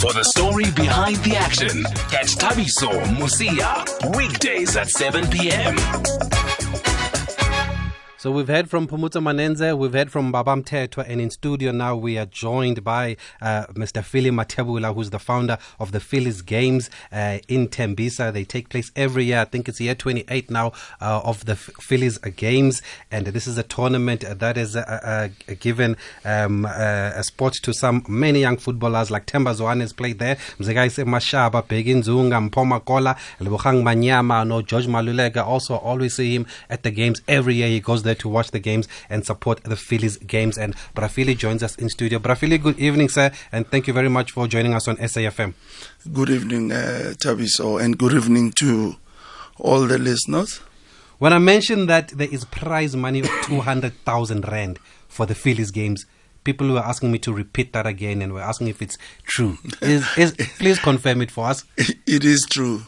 For the story behind the action, catch Thabiso Mosia weekdays at 7 p.m. So we've heard from Pumuta Manenze, we've heard from Babam Tetwa, and in studio now we are joined by uh, Mr. Philly Matebula, who's the founder of the Phillies Games uh, in Tembisa. They take place every year. I think it's year 28 now uh, of the Phillies Games, and this is a tournament that is uh, uh, given um, uh, a spot to some many young footballers like Themba Zwane has played there. Mzekaise Mashaba, Begin Zunga, Mpho Makola, Lebogang Manyama, no George Maluleka. Also, always see him at the games every year. He goes there there to watch the games and support the Phillies games. And Brafili joins us in studio. Brafili, good evening, sir, and thank you very much for joining us on SAFM. Good evening, uh, Thabiso, and good evening to all the listeners. When I mentioned that there is prize money of 200,000 Rand for the Phillies games, people were asking me to repeat that again and were asking if it's true. Is, is, please confirm it for us. It is true.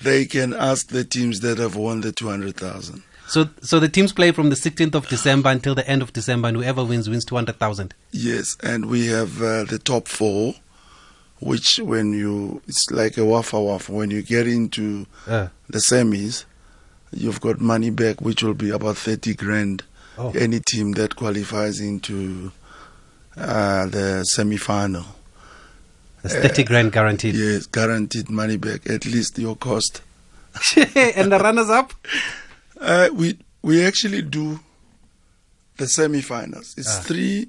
They can ask the teams that have won the 200,000. So, so the teams play from the 16th of December until the end of December, and whoever wins wins 200,000. Yes, and we have uh, the top four, which when you it's like a wafa wafa. When you get into uh. the semis, you've got money back, which will be about 30 grand. Oh. Any team that qualifies into uh, the semi final. That's 30 uh, grand guaranteed. Yes, guaranteed money back, at least your cost. and the runners up? Uh, we we actually do the semi-finals. It's ah. three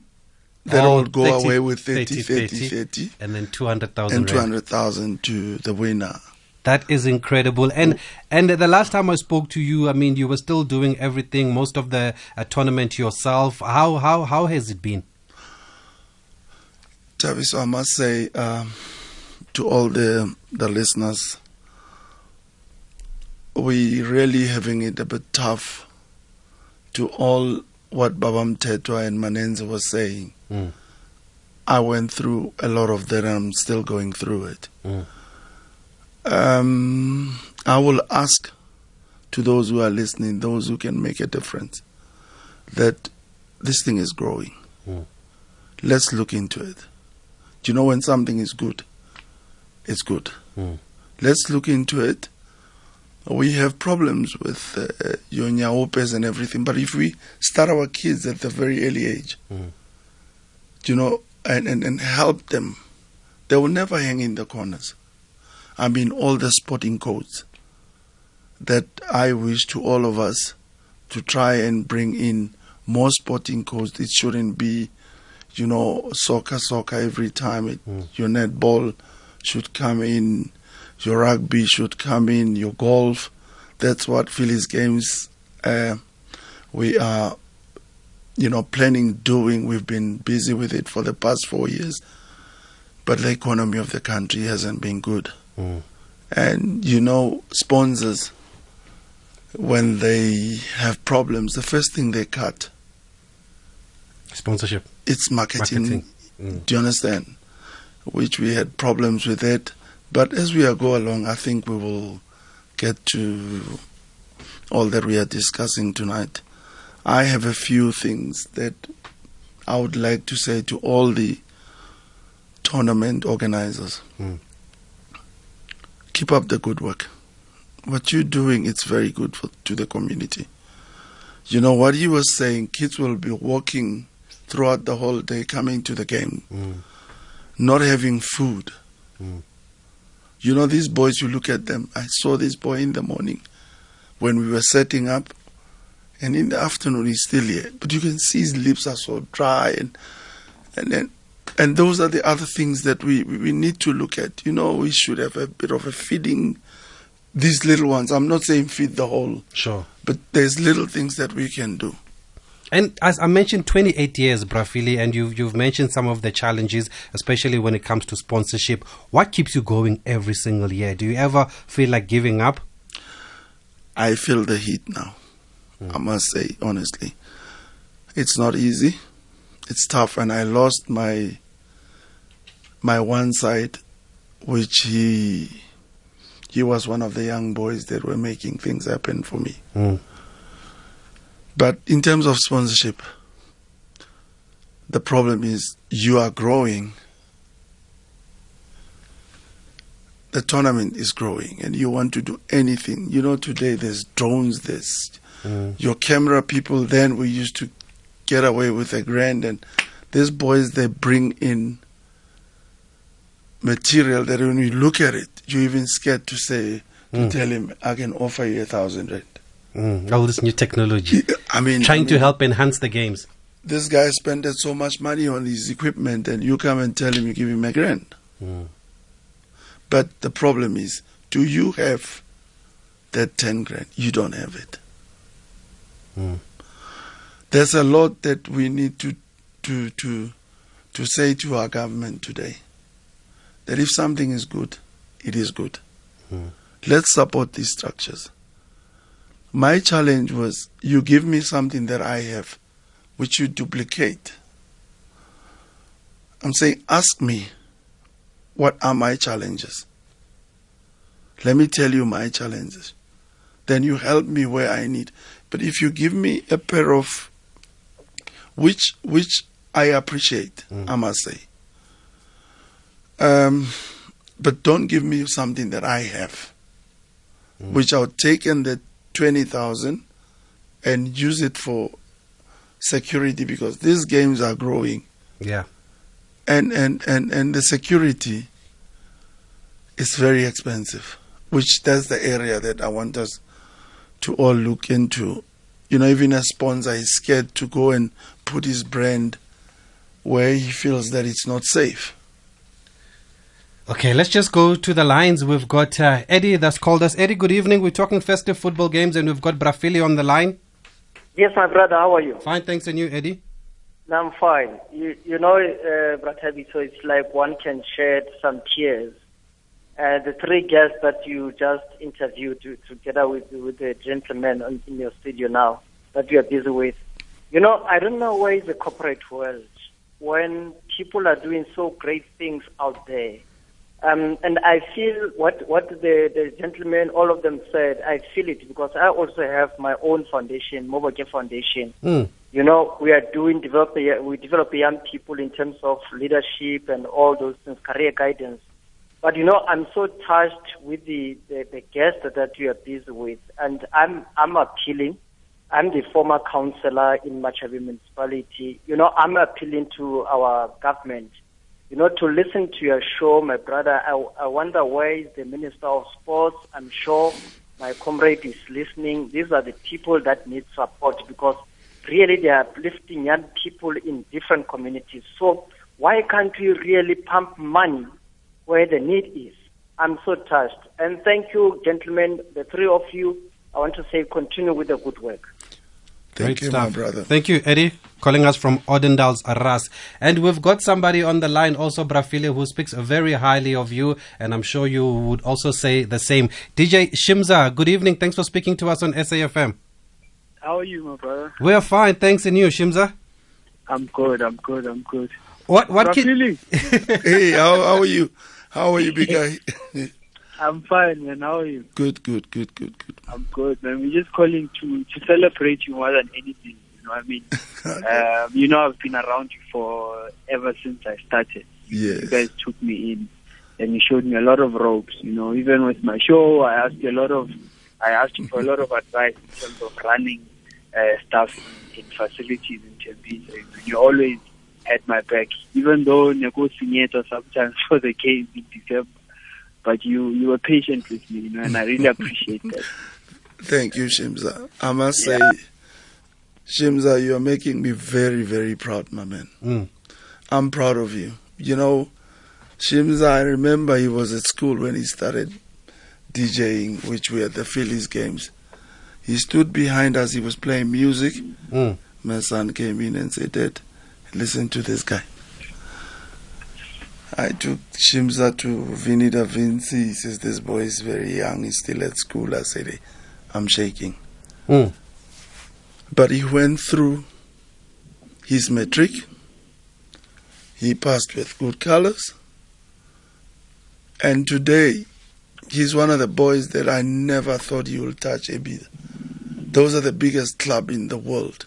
that oh, will go 30, away with 30 30, 30, 30 and then 200,000 and 200,000 to the winner. That is incredible. And and the last time I spoke to you, I mean, you were still doing everything, most of the uh, tournament yourself. How how how has it been? Tavis, I must say um, to all the the listeners, we really having it a bit tough to all what Babam Tetwa and Manenze was saying. Mm. I went through a lot of that and I'm still going through it. Mm. Um, I will ask to those who are listening, those who can make a difference, that this thing is growing. Mm. Let's look into it. Do you know when something is good? It's good. Mm. Let's look into it we have problems with uh, your and everything. But if we start our kids at the very early age, mm. you know, and, and, and help them, they will never hang in the corners. I mean, all the sporting codes that I wish to all of us to try and bring in more sporting codes. It shouldn't be, you know, soccer, soccer every time. It, mm. Your netball should come in your rugby should come in, your golf. That's what Phillies games uh, we are, you know, planning doing. We've been busy with it for the past four years, but the economy of the country hasn't been good. Mm. And you know, sponsors, when they have problems, the first thing they cut sponsorship. It's marketing. marketing. Mm. Do you understand? Which we had problems with it but as we go along, I think we will get to all that we are discussing tonight. I have a few things that I would like to say to all the tournament organizers. Mm. Keep up the good work. What you're doing, it's very good for, to the community. You know what you were saying, kids will be walking throughout the whole day coming to the game, mm. not having food. Mm. You know, these boys, you look at them. I saw this boy in the morning when we were setting up, and in the afternoon he's still here. But you can see his lips are so dry, and and then and those are the other things that we we need to look at. You know, we should have a bit of a feeding these little ones. I'm not saying feed the whole, sure, but there's little things that we can do. And as I mentioned, 28 years, Brafili, and you've, you've mentioned some of the challenges, especially when it comes to sponsorship. What keeps you going every single year? Do you ever feel like giving up? I feel the heat now. Mm. I must say, honestly. It's not easy. It's tough, and I lost my my one side, which he he was one of the young boys that were making things happen for me. Mm. But in terms of sponsorship, the problem is you are growing. The tournament is growing, and you want to do anything. You know, today there's drones. There's mm. your camera people. Then we used to get away with a grand, and these boys they bring in material that when you look at it, you even scared to say to mm. tell him I can offer you a thousand rand. Mm, all this new technology. I mean, Trying I to help enhance the games. This guy spent so much money on his equipment, and you come and tell him you give him a grand. Mm. But the problem is, do you have that 10 grand? You don't have it. Mm. There's a lot that we need to, to, to, to say to our government today. That if something is good, it is good. Mm. Let's support these structures. My challenge was you give me something that I have, which you duplicate. I'm saying, ask me, what are my challenges? Let me tell you my challenges. Then you help me where I need. But if you give me a pair of, which which I appreciate, mm. I must say. Um, but don't give me something that I have, mm. which I'll take and that 20,000 and use it for security because these games are growing. Yeah. And, and, and, and the security is very expensive, which that's the area that I want us to all look into. You know, even a sponsor is scared to go and put his brand where he feels that it's not safe. Okay, let's just go to the lines. We've got uh, Eddie that's called us. Eddie, good evening. We're talking festive football games, and we've got Brafili on the line. Yes, my brother, how are you? Fine, thanks, and you, Eddie? I'm fine. You, you know, uh, brother, so it's like one can shed some tears. Uh, the three guests that you just interviewed to, together with, with the gentleman on, in your studio now that you are busy with. You know, I don't know where is the corporate world when people are doing so great things out there. Um, and I feel what, what the, the gentlemen, all of them said, I feel it because I also have my own foundation, Mobile Care Foundation. Mm. You know, we are doing develop we develop young people in terms of leadership and all those things, career guidance. But you know, I'm so touched with the, the, the guest that you are busy with, and I'm I'm appealing. I'm the former councillor in Machabi municipality. You know, I'm appealing to our government. You know, to listen to your show, my brother. I, I wonder is the Minister of Sports. I'm sure my comrade is listening. These are the people that need support because really they are lifting young people in different communities. So why can't we really pump money where the need is? I'm so touched. And thank you, gentlemen, the three of you. I want to say continue with the good work. Thank Great you stuff. my brother Thank you, Eddie, calling us from Odendaalsrus. And we've got somebody on the line, also Brafili, who speaks very highly of you, and I'm sure you would also say the same. DJ Shimza, good evening. Thanks for speaking to us on SAFM. How are you, my brother? We're fine, thanks, and you, Shimza? I'm good. I'm good. I'm good. What, what can, Rafili, hey how, how are you how are you big guy I'm fine, man. How are you? good good good good good I'm good, man. We're just calling to to celebrate you more than anything. You know what I mean? um, you know, I've been around you for ever since I started. yes You guys took me in, and you showed me a lot of ropes. You know, even with my show, I asked you a lot of, I asked you for a lot of advice in terms of running uh, stuff in, in facilities in Tembisa. You, always had my back, even though negotiator sometimes for the game in December. But you, you were patient with me, you know, and I really appreciate that. Thank you, Shimza. I must say, Shimza, you are making me very, very proud, my man. Mm. I'm proud of you. You know, Shimza, I remember he was at school when he started DJing, which we at the Phillies games. He stood behind us, he was playing music. Mm. My son came in and said, Dad, listen to this guy. I took Shimza to Vinny Da Vinci. He says, This boy is very young, he's still at school. I said, "Hey, I'm shaking. Mm. But he went through his metric. He passed with good colors. And today, he's one of the boys that I never thought he would touch Ibiza. Those are the biggest club in the world,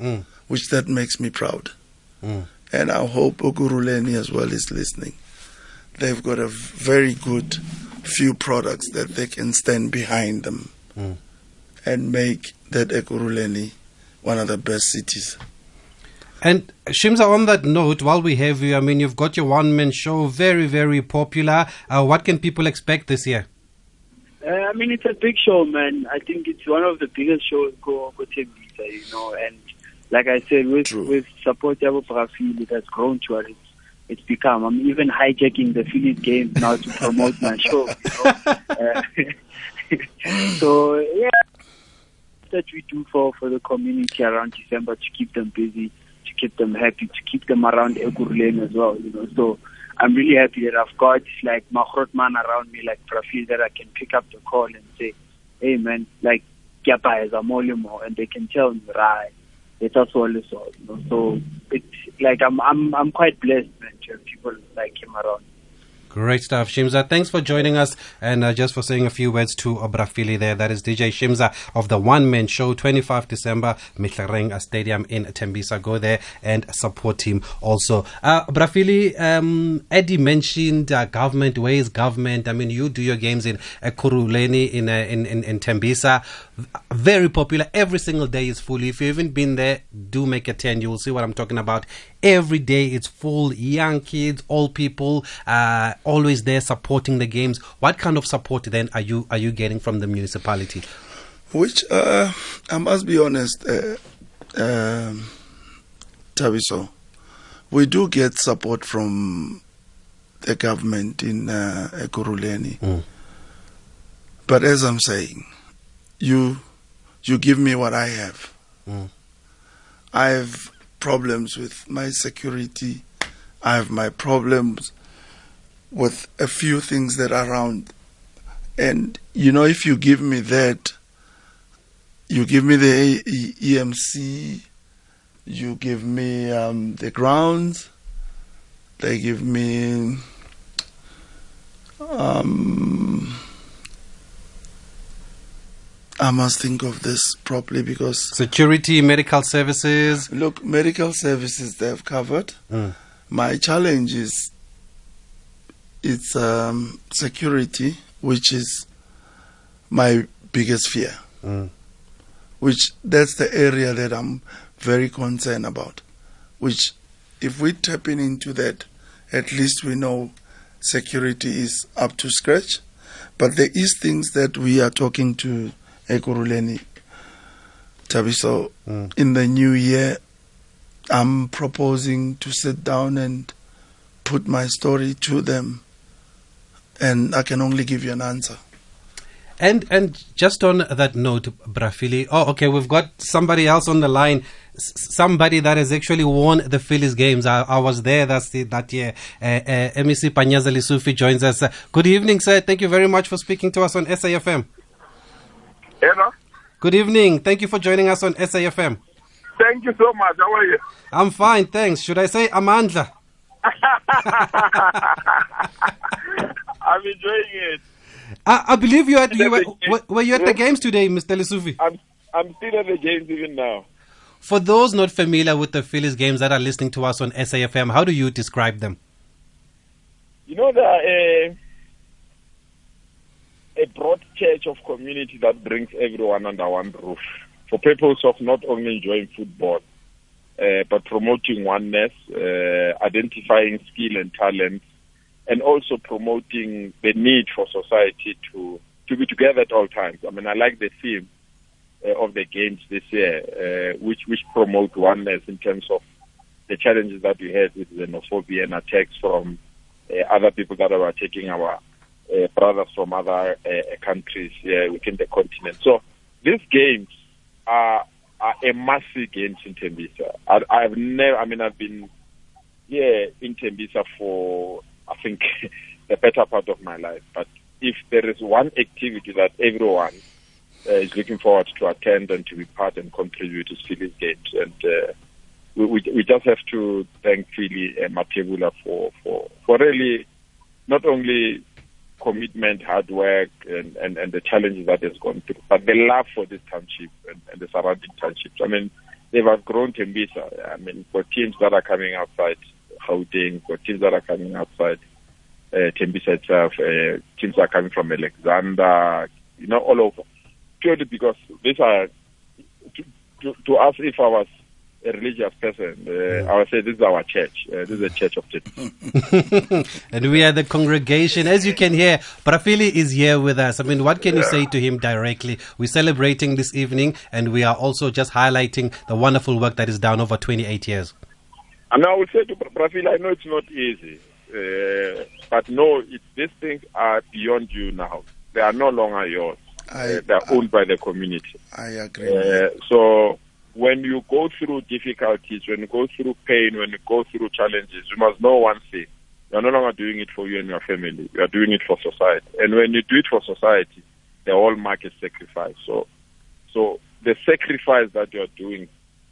Mm. which that makes me proud. Mm. And I hope Ekurhuleni as well is listening. They've got a very good few products that they can stand behind them and make that Ekurhuleni one of the best cities. And Shimza, on that note, while we have you, I mean, you've got your one man show, very, very popular. Uh, what can people expect this year? Uh, I mean, it's a big show, man. I think it's one of the biggest shows go go Tembisa, you know. And like I said, with True. with support of Brazil, it has grown to what it's it's become. I'm even hijacking the Phillies game now to promote my show. You know? uh, so yeah, that we do for for the community around December to keep them busy, to keep them happy, to keep them around Ekurhuleni as well. You know, so. I'm really happy that I've got like man around me, like Profil, that I can pick up the call and say, "Hey, man, like Kiapa is a molimo," and they can tell me, "Right, it's us all this all." You know, so it's like I'm I'm I'm quite blessed, man, to have people like him around. Great stuff, Shimza. Thanks for joining us and uh, just for saying a few words to Obrafili there. That is DJ Shimza of the One Man Show, 25 December, Mehlareng Stadium in Tembisa. Go there and support him also. Uh, Obrafili, um, Eddie mentioned uh, government. Where is government? I mean, you do your games in Ekurhuleni in, uh, in, in, in Tembisa. Very popular. Every single day is full. If you haven't been there, do make a 10. You will see what I'm talking about. Every day it's full. Young kids, old people, uh, always there supporting the games. What kind of support then are you are you getting from the municipality? Which uh, I must be honest, uh, um, Thabiso, we do get support from the government in uh, Ekurhuleni. Mm. But as I'm saying, you you give me what I have. Mm. I have problems with my security. I have my problems with a few things that are around. And you know, if you give me that, you give me the A- EMC, you give me um, the grounds, they give me um, I must think of this properly because Security, medical services. look, medical services they have covered. Mm. My challenge is it's um, security, which is my biggest fear. Mm. Which that's the area that I'm very concerned about. Which, if we tapping into that, at least we know security is up to scratch. But there is things that we are talking to Ekurhuleni Thabiso Mm. in the new year. I'm proposing to sit down and put my story to them, and I can only give you an answer. And and just on that note, Brafili. Oh, okay, we've got somebody else on the line. S- somebody that has actually won the Phillies games. I, I was there that's the, that year. Uh, uh, MEC Panyaza Lesufi joins us. Uh, good evening, sir. Thank you very much for speaking to us on SAFM. Hello. Good evening. Thank you for joining us on SAFM. Thank you so much. How are you? I'm fine, thanks. Should I say Amandla? I'm enjoying it. I, I believe you at you were, were, you at the games today, Mr. Lesufi. I'm I'm still at the games even now. For those not familiar with the Phillies games that are listening to us on SAFM, how do you describe them? You know the uh, a broad church of community that brings everyone under one roof for purpose of not only enjoying football, uh, but promoting oneness, uh, identifying skill and talent, and also promoting the need for society to to be together at all times. I mean, I like the theme uh, of the games this year, uh, which which promote oneness in terms of the challenges that we had with xenophobia and attacks from uh, other people that are taking our uh, brothers from other uh, countries uh, within the continent. So these games are, are a massive games in Tembisa. I, I've never, I mean, I've been here in Tembisa for, I think, the better part of my life. But if there is one activity that everyone uh, is looking forward to attend and to be part and contribute to Phillies games. And uh, we, we, we just have to thank Philly and Matebula for, for, for really not only commitment, hard work, and, and, and the challenges that has gone through, but the love for this township and, and the surrounding townships. I mean, they've grown outgrown Tembisa. I mean, for teams that are coming outside Gauteng, for teams that are coming outside uh, Tembisa itself. Uh, teams are coming from Alexander, you know, all over. Purely because these are, to, to, to us, if I was a religious person, uh, I would say this is our church. Uh, this is a church of Tembisa. and we are the congregation. As you can hear, Brafili is here with us. I mean, what can you say to him directly? We're celebrating this evening, and we are also just highlighting the wonderful work that is done over 28 years. And I would say to Brafili, I know it's not easy, uh, but no, it, these things are beyond you now. They are no longer yours. I, Uh, they are owned by the community. I agree. Uh, so when you go through difficulties, when you go through pain, when you go through challenges, you must know one thing. You're no longer doing it for you and your family. You are doing it for society. And when you do it for society, the whole mark is sacrifice. So, so the sacrifice that you are doing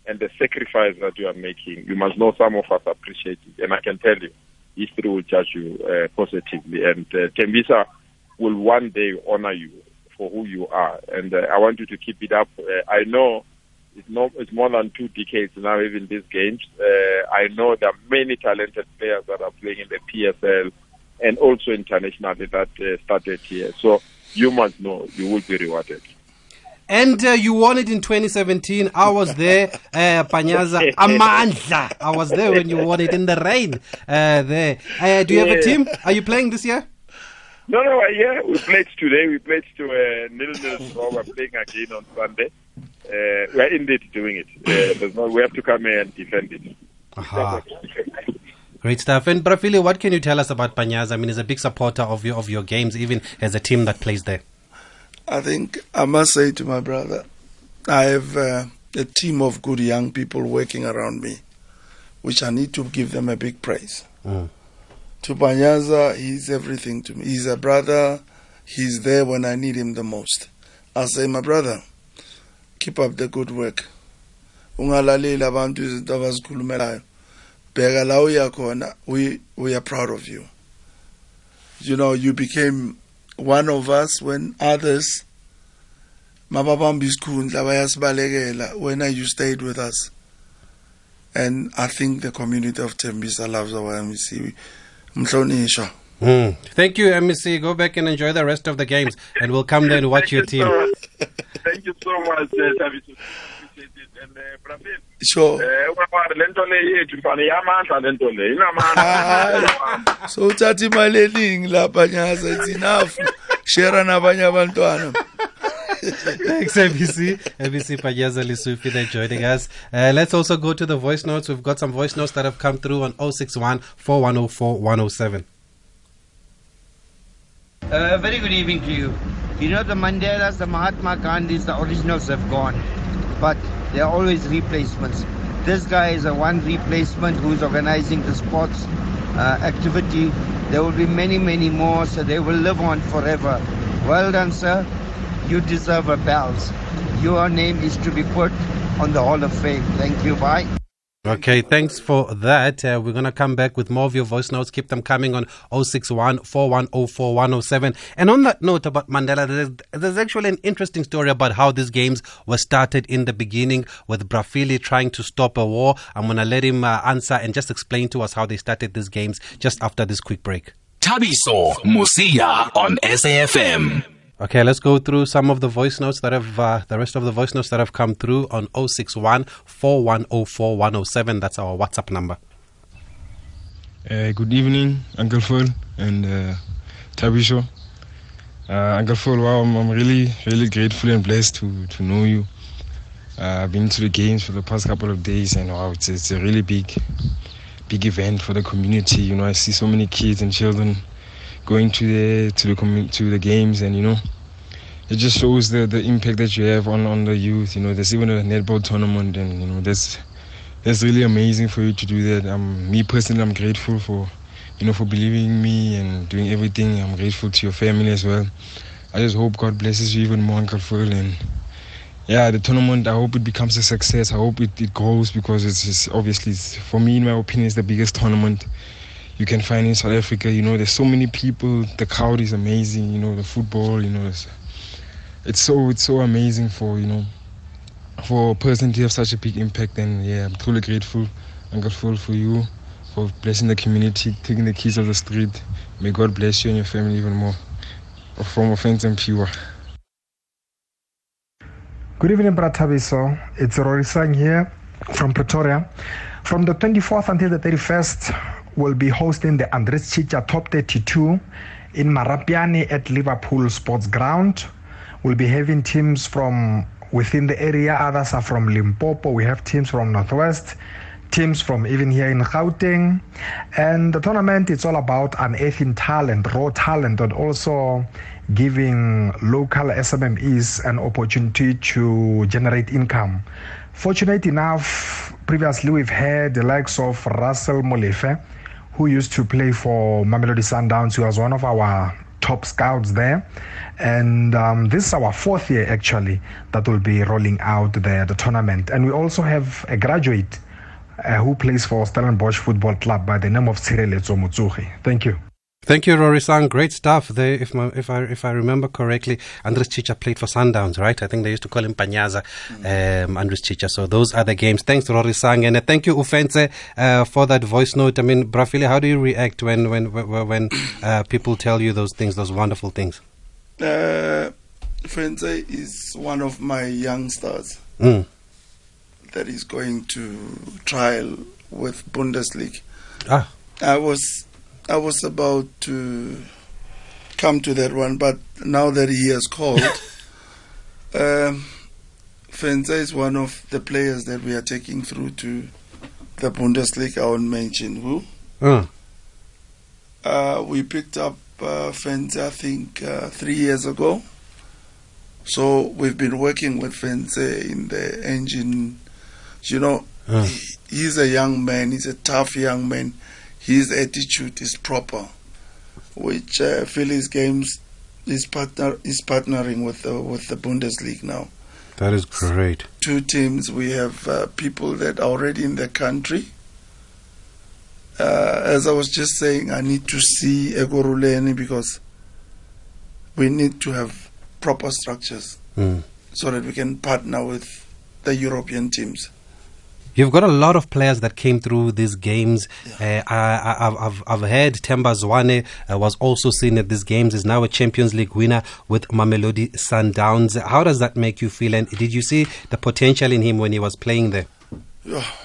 and the sacrifice that you are making, you must know some of us appreciate it. And I can tell you, history will judge you uh, positively. And uh, Tembisa will one day honor you for who you are. And uh, I want you to keep it up. Uh, I know it's, no, it's more than two decades now, even these games. Uh, I know there are many talented players that are playing in the PSL and also internationally that uh, started here. So you must know you will be rewarded. And uh, you won it in 2017. I was there, uh, Panyaza Amandla. I was there when you won it in the rain. Uh, there. Uh, do you have a team? Are you playing this year? No, no, uh, yeah, we played today. We played to a nil nil draw. We're playing again on Sunday. Uh, we're indeed doing it. Uh, no, we have to come here and defend it. Aha. Great stuff. And Brafili, what can you tell us about Panyaza? I mean, he's a big supporter of your of your games, even as a team that plays there. I think I must say to my brother, I have uh, a team of good young people working around me, which I need to give them a big praise. Mm. To Banyaza, he's everything to me. He's a brother. He's there when I need him the most. I say, my brother, keep up the good work. Ungalaleli abantu izinto abazikhulumelayo. Bheka la uya khona. We we are proud of you. You know, you became one of us when others mababamba isikhundla bayasibalekela when you stayed with us and i think the community of tembisa loves our mec mhlonishwa Mm. Thank you, MEC. Go back and enjoy the rest of the games, and we'll come there and watch your Thank you team. Thank you so much, sure eh, le yethu mfana iyamandla le le inamandla so uthatha imali eningi lapha nyaza it's enough share nabanye abantwana Thanks, ABC. ABC Panyaza Lisufi, they're joining us. Uh, let's also go to the voice notes. We've got some voice notes that have come through on 061 4104 107. Uh, very good evening to you. You know, the Mandelas, the Mahatma Gandhis, the originals have gone, but there are always replacements. This guy is a one replacement who's organizing the sports uh, activity. There will be many, many more, so they will live on forever. Well done, sir. You deserve a bells. Your name is to be put on the Hall of Fame. Thank you. Bye. Okay, thanks for that. Uh, we're going to come back with more of your voice notes. Keep them coming on 061 4104 107. And on that note about Mandela, there's, there's actually an interesting story about how these games were started in the beginning with Brafili trying to stop a war. I'm going to let him uh, answer and just explain to us how they started these games just after this quick break. Thabiso Mosia on SAFM. Okay, let's go through some of the voice notes that have, uh, the rest of the voice notes that have come through on 061 4104 107. That's our WhatsApp number. Uh, good evening, Uncle Phil and uh, Tabisho. Uh, Uncle Phil, wow, I'm, I'm really, really grateful and blessed to, to know you. Uh, I've been to the games for the past couple of days, and wow, it's, it's a really big, big event for the community. You know, I see so many kids and children going to the to the to the games, and you know, it just shows the, the impact that you have on, on the youth. You know, there's even a netball tournament, and you know, that's that's really amazing for you to do that. Um, me personally, I'm grateful for, you know, for believing me and doing everything. I'm grateful to your family as well. I just hope God blesses you even more, Uncle Phil. And yeah, the tournament, I hope it becomes a success. I hope it, it grows because it's, it's obviously, it's, for me, in my opinion, it's the biggest tournament you can find in South Africa. You know, there's so many people. The crowd is amazing. You know, the football. You know, it's, it's so it's so amazing for you know for a person to have such a big impact. And yeah, I'm truly grateful and grateful for you for blessing the community, taking the kids off the street may God bless you and your family even more. From offense and pure. Good evening, Bratabiso. It's Rory Sang here from Pretoria. From the 24th until the 31st, we'll be hosting the Andres Chicha Top 32 in Marapiani at Liverpool Sports Ground. We'll be having teams from within the area, others are from Limpopo. We have teams from Northwest, teams from even here in Gauteng. And the tournament is all about unearthing talent, raw talent, and also giving local SMMEs an opportunity to generate income. Fortunate enough, previously we've had the likes of Russell Molefe, who used to play for Mamelodi Sundowns, who was one of our top scouts there. And um, this is our fourth year actually that will be rolling out the, the tournament. And we also have a graduate uh, who plays for Stellenbosch Football Club by the name of Tshireletso Motsugi. Thank you. Thank you, Rory Sang. Great stuff there. If my, if I if I remember correctly, Andres Chicha played for Sundowns, right? I think they used to call him Panyaza, um, Andres Chicha. So those are the games. Thanks, Rory Sang, and uh, thank you, Ufense, uh, for that voice note. I mean, Brafile, how do you react when when when, when uh, people tell you those things, those wonderful things? Uh, Fense is one of my youngsters Mm. that is going to trial with Bundesliga. Ah, I was I was about to come to that one, but now that he has called, um, Fenza is one of the players that we are taking through to the Bundesliga. I won't mention who. uh, Uh, we picked up uh, Fenza, I think, uh, three years ago. So we've been working with Fenza in the engine. You know, uh. he- he's a young man. He's a tough young man. His attitude is proper, which uh, Phillies Games is partner is partnering with the with the Bundesliga now. that is great. Two teams. We have uh, people that are already in the country. Uh, as I was just saying, I need to see Ekurhuleni because we need to have proper structures Mm. so that we can partner with the European teams. You've got a lot of players that came through these games. Uh, I, I, I've, I've, heard Themba Zwane uh, was also seen at these games, is now a Champions League winner with Mamelodi Sundowns. How does that make you feel? And did you see the potential in him when he was playing there? Oh,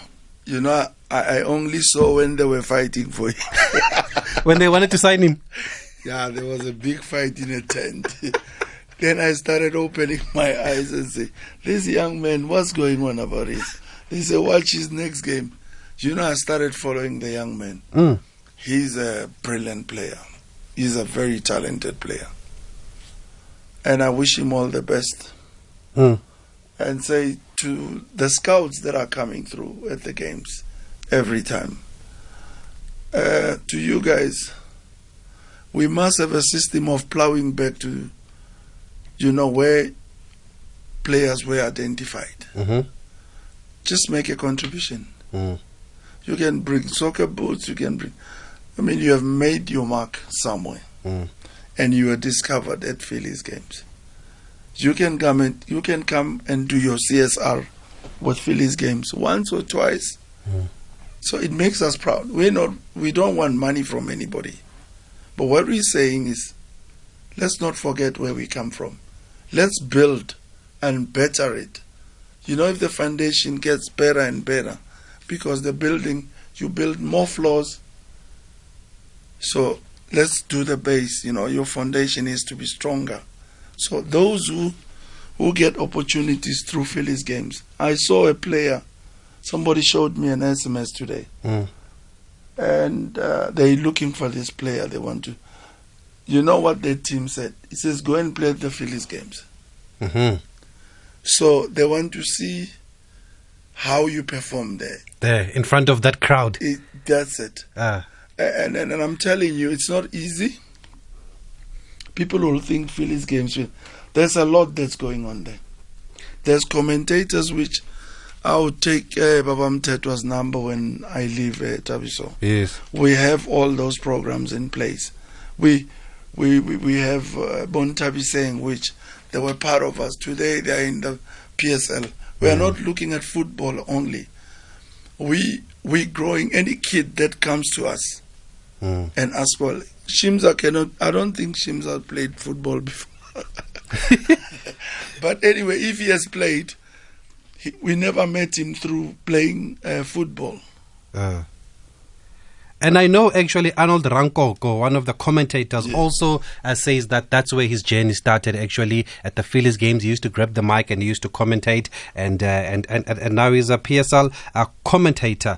you know, I, I only saw when they were fighting for him. when they wanted to sign him? yeah, there was a big fight in a tent. then I started opening my eyes and say, "This young man, what's going on about it?" They said, "Watch his next game." You know, I started following the young man. Mm. He's a brilliant player. He's a very talented player, and I wish him all the best. Mm. And say to the scouts that are coming through at the games every time, uh, to you guys, we must have a system of plowing back to, you know, where players were identified. Mm-hmm. Just make a contribution. Mm. You can bring soccer boots. You can bring. I mean, you have made your mark somewhere, Mm. and you are discovered at Phillies games. You can come and you can come and do your CSR with Phillies games once or twice. Mm. So it makes us proud. We're not. We don't want money from anybody, but what we're saying is, let's not forget where we come from. Let's build and better it. You know, if the foundation gets better and better, because the building, you build more floors. So let's do the base. You know, your foundation is to be stronger. So those who who get opportunities through Phillies games. I saw a player. Somebody showed me an SMS today, Mm. and uh, they're looking for this player. They want to. You know what their team said? It says go and play the Phillies games. Mm-hmm. So they want to see how you perform there. There, in front of that crowd. It, that's it. Ah. And, and and I'm telling you, it's not easy. People will think Phillies games. will- There's a lot that's going on there. There's commentators which I would take uh, Babam Tetwa's number when I leave uh, Thabiso. Yes. We have all those programs in place. We we we, we have uh, Bon Tabi saying which they were part of us. Today they are in the PSL. We are Mhm. not looking at football only. We we growing any kid that comes to us Mm. and well Shimza cannot. I don't think Shimza played football before. but anyway, if he has played, he, we never met him through playing uh, football. Uh. And I know actually Arnold Rankoko, one of the commentators, also uh, says that that's where his journey started. Actually, at the Phillies games, he used to grab the mic and he used to commentate, and uh, and, and and now he's a PSL uh, commentator.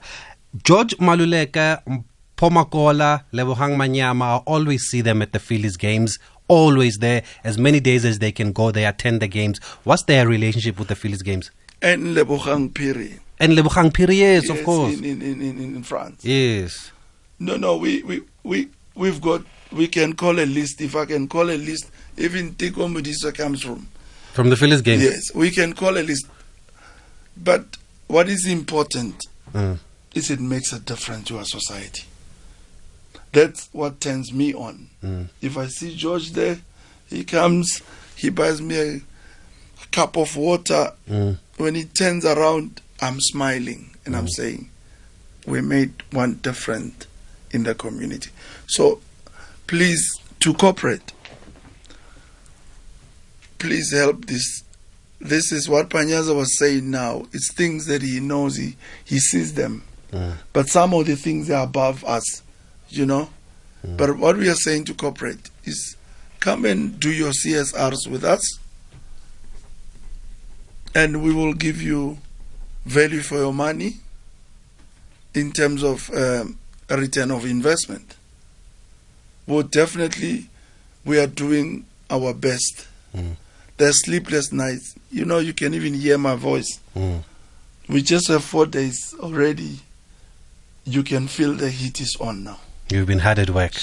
George Maluleka, Pomakola, Lebogang Manyama, I always see them at the Phillies games. Always there, as many days as they can go, they attend the games. What's their relationship with the Phillies games? And Lebohang Piri. And Lebohang Piri, yes, of course. In, in, in, in France. Yes. No, no, we, we, we, we've got, we can call a list. If I can call a list, even Teko Modise comes from. From the Phillies game? Yes, we can call a list. But what is important Mm. is it makes a difference to our society. That's what turns me on. Mm. If I see George there, he comes, he buys me a cup of water. Mm. When he turns around, I'm smiling and I'm saying, we made one difference in the community. So please, to cooperate, please help this. This is what Panyaza was saying now. It's things that he knows, he, he sees them. Mm. But some of the things are above us, you know. But what we are saying to corporate is come and do your CSRs with us, and we will give you value for your money in terms of um, return of investment. Well, definitely, we are doing our best. Mm. There's sleepless nights. You know, you can even hear my voice. Mm. We just have four days already. You can feel the heat is on now. You've been hard at work.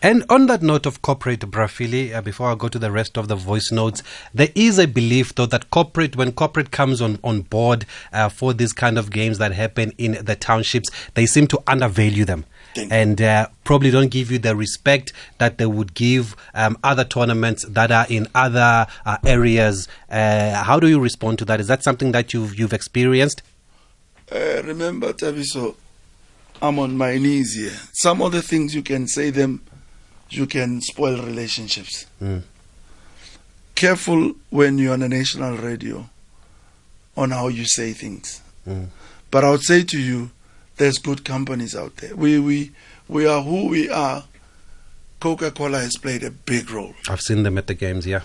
And on that note of corporate, Brafili, uh, before I go to the rest of the voice notes, there is a belief, though, that corporate, when corporate comes on, on board uh, for these kind of games that happen in the townships, they seem to undervalue them. And uh, probably don't give you the respect that they would give um, other tournaments that are in other uh, areas. Uh, how do you respond to that? Is that something that you've you've experienced? Uh, remember, Thabiso, I'm on my knees here. Some of the things you can say them, you can spoil relationships. Mm. Careful when you're on a national radio on how you say things. Mm. But I would say to you, there's good companies out there. We we we are who we are. Coca-Cola has played a big role. I've seen them at the games, yeah.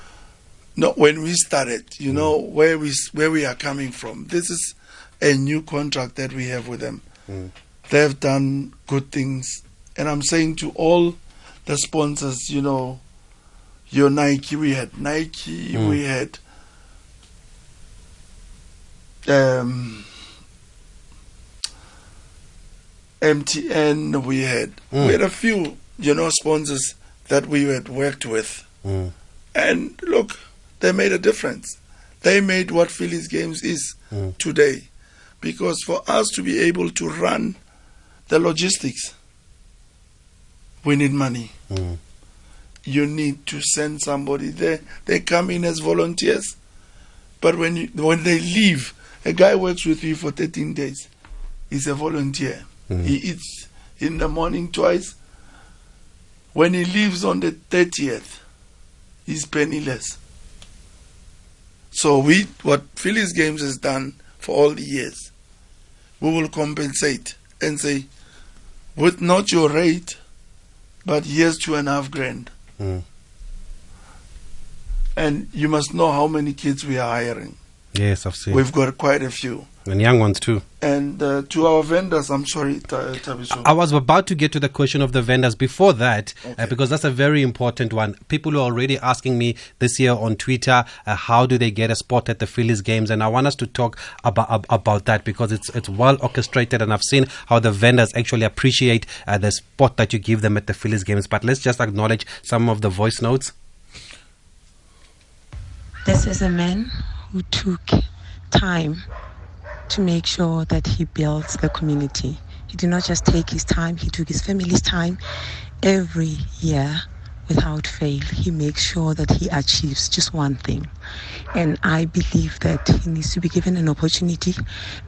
No, when we started, you know where we where we are coming from. This is a new contract that we have with them. Mm. They have done good things, and I'm saying to all the sponsors, you know, your Nike, we had Nike, Mm. we had um, MTN, we had Mm. we had a few, you know, sponsors that we had worked with. Mm. And look, they made a difference. They made what Phillies Games is Mm. today. Because for us to be able to run the logistics, we need money. Mm. You need to send somebody there. They come in as volunteers. But when you, when they leave, a guy works with you for 13 days. He's a volunteer. Mhm. He eats in the morning twice. When he leaves on the 30th, he's penniless. So we, what Phillies Games has done for all the years, we will compensate and say, with not your rate, but here's two and a half grand. Mm. And you must know how many kids we are hiring. Yes, I've seen. We've got quite a few. And young ones too. And uh, to our vendors, I'm sorry, Ta- Thabiso. I was about to get to the question of the vendors before that, uh, because that's a very important one. People are already asking me this year on Twitter, uh, how do they get a spot at the Phillies games? And I want us to talk about about that because it's it's well orchestrated, and I've seen how the vendors actually appreciate uh, the spot that you give them at the Phillies games. But let's just acknowledge some of the voice notes. This is a man who took time to make sure that he builds the community. He did not just take his time, he took his family's time every year without fail. He makes sure that he achieves just one thing. And I believe that he needs to be given an opportunity.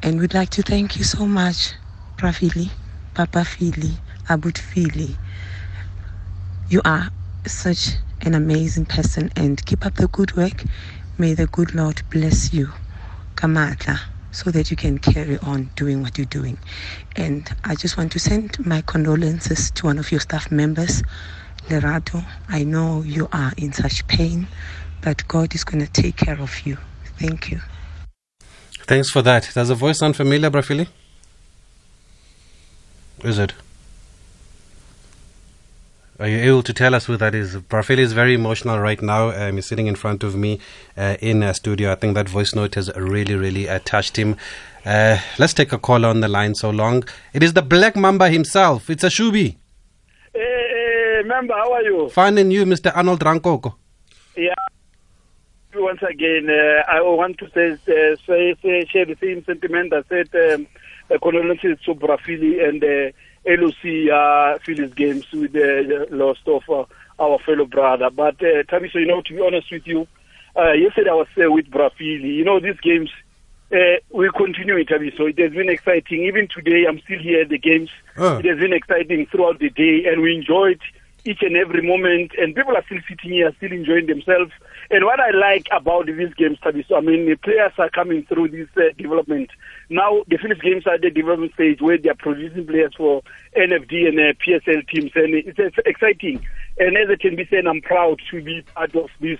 And we'd like to thank you so much, Prafili, Papa Fili, Abutfili, you are such an amazing person and keep up the good work. May the good Lord bless you. Kamata so that you can carry on doing what you're doing. And I just want to send my condolences to one of your staff members, Lerato. I know you are in such pain, but God is going to take care of you. Thank you. Thanks for that. Does the voice sound familiar, Brafili? Is it? Are you able to tell us who that is? Brafili is very emotional right now. Um, he's sitting in front of me uh, in a studio. I think that voice note has really, really uh, touched him. Uh, let's take a call on the line so long. It is the Black Mamba himself. It's a Shubi. Hey, hey, member, how are you? Fine and you, Mr. Arnold Rankoko. Yeah. Once again, uh, I want to say, uh, say, say, share the same sentiment I said um, condolences to Brafili and uh, LOC uh, Phillies games with the loss of uh, our fellow brother. But uh, Thabiso, you know, to be honest with you, uh, yesterday I was uh, with Brafili. You know, these games uh, will continue in Thabiso. It has been exciting. Even today, I'm still here at the games. Oh. It has been exciting throughout the day, and we enjoyed each and every moment. And people are still sitting here, still enjoying themselves. And what I like about these games, Thabiso, I mean, the players are coming through this uh, development. Now, the Phillies games are at the development stage where they are producing players for NFD and uh, PSL teams, and it's, it's exciting. And as I can be said, I'm proud to be part of this.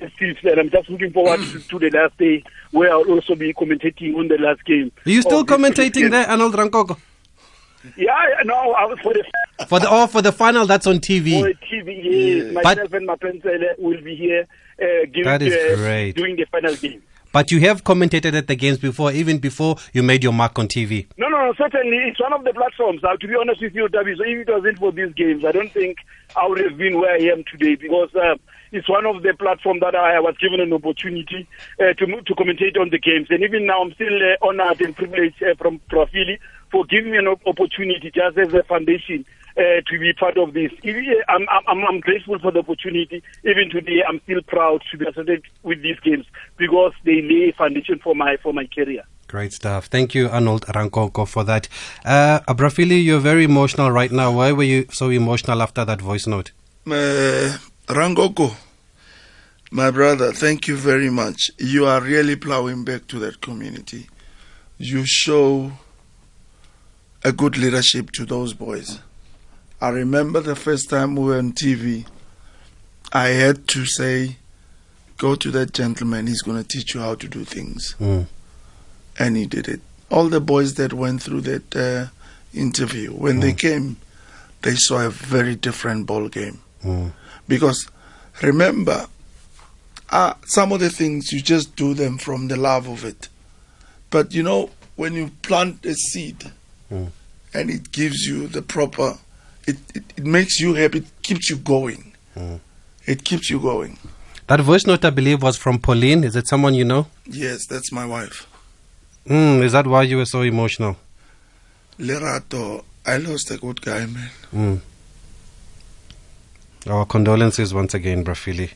And I'm just looking forward to, the last day where I'll also be commentating on the last game. Are you still of this Phillies commentating there, Arnold Rankoko? Yeah, no, I was for the For the oh, for the final, that's on TV. for TV. Yes, But- myself and my pencil will be here uh, giving, That is uh, great. doing the final game. But you have commentated at the games before, even before you made your mark on TV. No, no, no, certainly. It's one of the platforms. Uh, to be honest with you, Davi, so if it wasn't for these games, I don't think I would have been where I am today because uh, it's one of the platforms that I was given an opportunity uh, to to commentate on the games. And even now, I'm still uh, honored and privileged uh, from Brafili for giving me an opportunity just as a foundation uh, to be part of this. I'm, I'm, I'm grateful for the opportunity. Even today, I'm still proud to be associated with these games because they lay a foundation for my for my career. Great stuff. Thank you, Arnold Rankoko, for that. Uh, Abrafili, you're very emotional right now. Why were you so emotional after that voice note? Uh, Rangoko, my brother, thank you very much. You are really plowing back to that community. You show a good leadership to those boys. I remember the first time we were on TV, I had to say, go to that gentleman, he's going to teach you how to do things. Mm. And he did it. All the boys that went through that uh, interview, when they came, they saw a very different ball game Mm. because remember uh, some of the things you just do them from the love of it but you know when you plant a seed Mm. and it gives you the proper it, it, it makes you happy it keeps you going Mm. it keeps you going That voice note, I believe, was from Pauline. Is it someone you know? yes that's my wife Mm, is that why you were so emotional? lerato i lost a good guy man Mm. Our condolences once again, Brafili.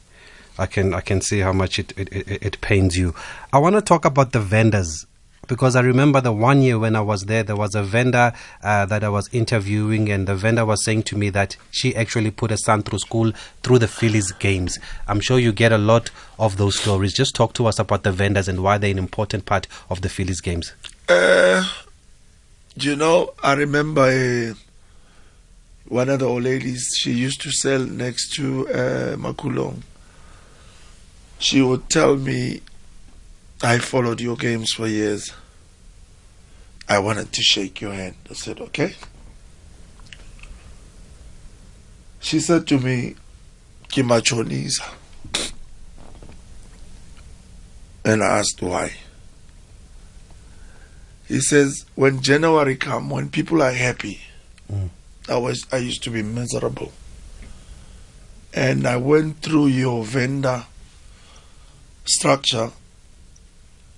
I can I can see how much it it, it, it pains you. I want to talk about the vendors because I remember the one year when I was there, there was a vendor uh, that I was interviewing, and the vendor was saying to me that she actually put her son through school through the Phillies games. I'm sure you get a lot of those stories. Just talk to us about the vendors and why they're an important part of the Phillies games. Uh, you know, I remember uh, one of the old ladies, she used to sell next to uh, Makulong. She would tell me, I followed your games for years. I wanted to shake your hand. I said, okay. She said to me, Kimachonisa. And I asked why. He says, when January come, when people are happy, Mm. I was I used to be miserable. And I went through your vendor structure.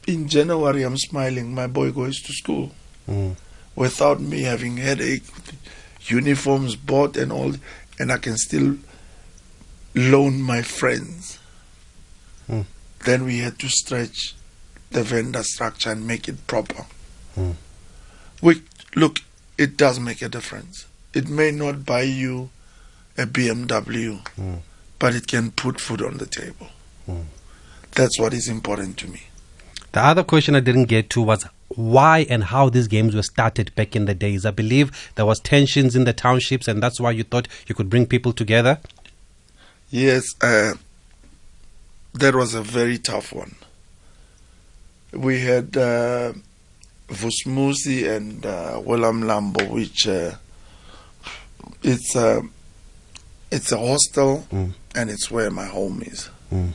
In January I'm smiling, my boy goes to school. Mm. Without me having headache, uniforms bought and all and I can still loan my friends. Mm. Then we had to stretch the vendor structure and make it proper. Mm. We look, it does make a difference. it may not buy you a BMW, Mm. but it can put food on the table. Mm. That's what is important to me. The other question I didn't get to was why and how these games were started back in the days. I believe there was tensions in the townships, and that's why you thought you could bring people together. Yes, uh, that was a very tough one. We had uh, Vusmusi and uh, Lambo, which uh, it's a it's a hostel, Mm. and it's where my home is. Mm.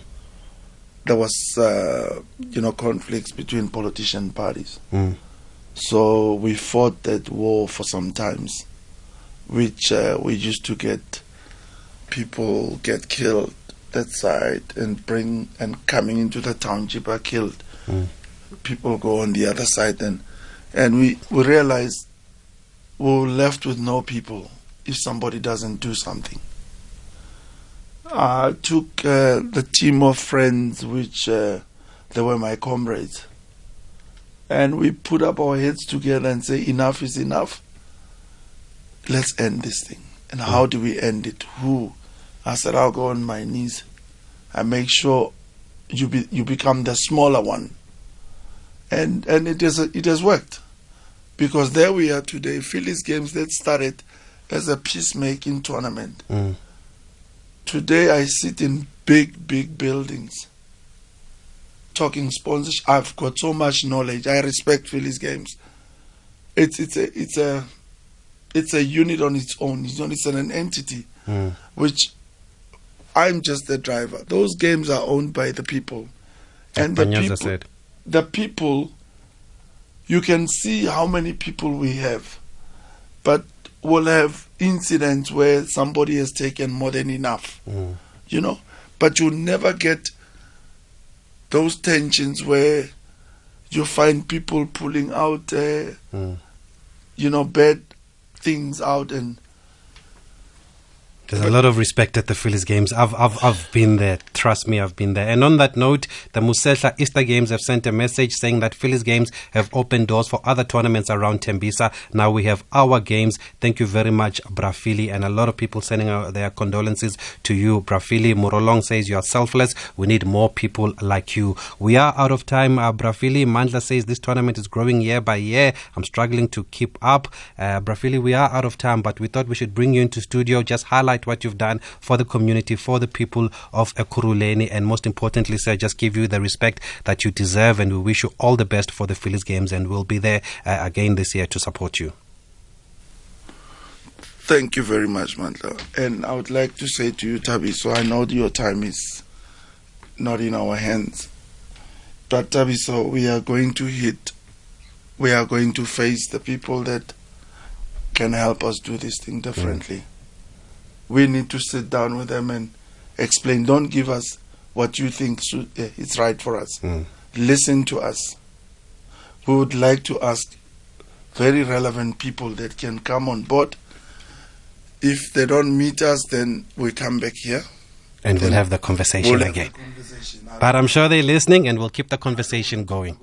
There was, uh, you know, conflicts between politician parties. Mm. So we fought that war for some times, which uh, we used to get people get killed that side and bring and coming into the township are killed. Mm. People go on the other side and and we we realized we're left with no people if somebody doesn't do something. I took uh, the team of friends, which uh, they were my comrades, and we put up our heads together and say, enough is enough. Let's end this thing. And how do we end it? Who? I said, I'll go on my knees. I make sure you be, you become the smaller one. And and it is it has worked, because there we are today. Phillies games that started as a peacemaking tournament. Mm. Today I sit in big, big buildings talking sponsorship. I've got so much knowledge. I respect Phillies games. It's it's a it's a it's a unit on its own. It's, not, it's an entity Mm. which I'm just the driver. Those games are owned by the people. And the people, said. the people, you can see how many people we have, but we'll have incidents where somebody has taken more than enough, Mm. you know. But you never get those tensions where you find people pulling out, uh, Mm. you know, bad things out and There's a lot of respect at the Phillies games. I've, I've, I've been there. Trust me, I've been there. And on that note, the Musesha Easter Games have sent a message saying that Phillies games have opened doors for other tournaments around Tembisa. Now we have our games. Thank you very much, Brafili. And a lot of people sending out their condolences to you, Brafili. Murolong says you are selfless. We need more people like you. We are out of time, uh, Brafili. Mandla says this tournament is growing year by year. I'm struggling to keep up. Uh, Brafili, we are out of time, but we thought we should bring you into studio, just highlight what you've done for the community, for the people of Ekurhuleni, and most importantly, sir, just give you the respect that you deserve. And we wish you all the best for the Phillies games, and we'll be there uh, again this year to support you. Thank you very much, Mandla. And I would like to say to you, Thabiso I know your time is not in our hands. But Thabiso we are going to hit, we are going to face the people that can help us do this thing differently. We need to sit down with them and explain. Don't give us what you think eh, is right for us. Mm. Listen to us. We would like to ask very relevant people that can come on board. If they don't meet us, then we come back here. And we'll have the conversation We'll again. the conversation. But I'm sure they're listening, and we'll keep the conversation going.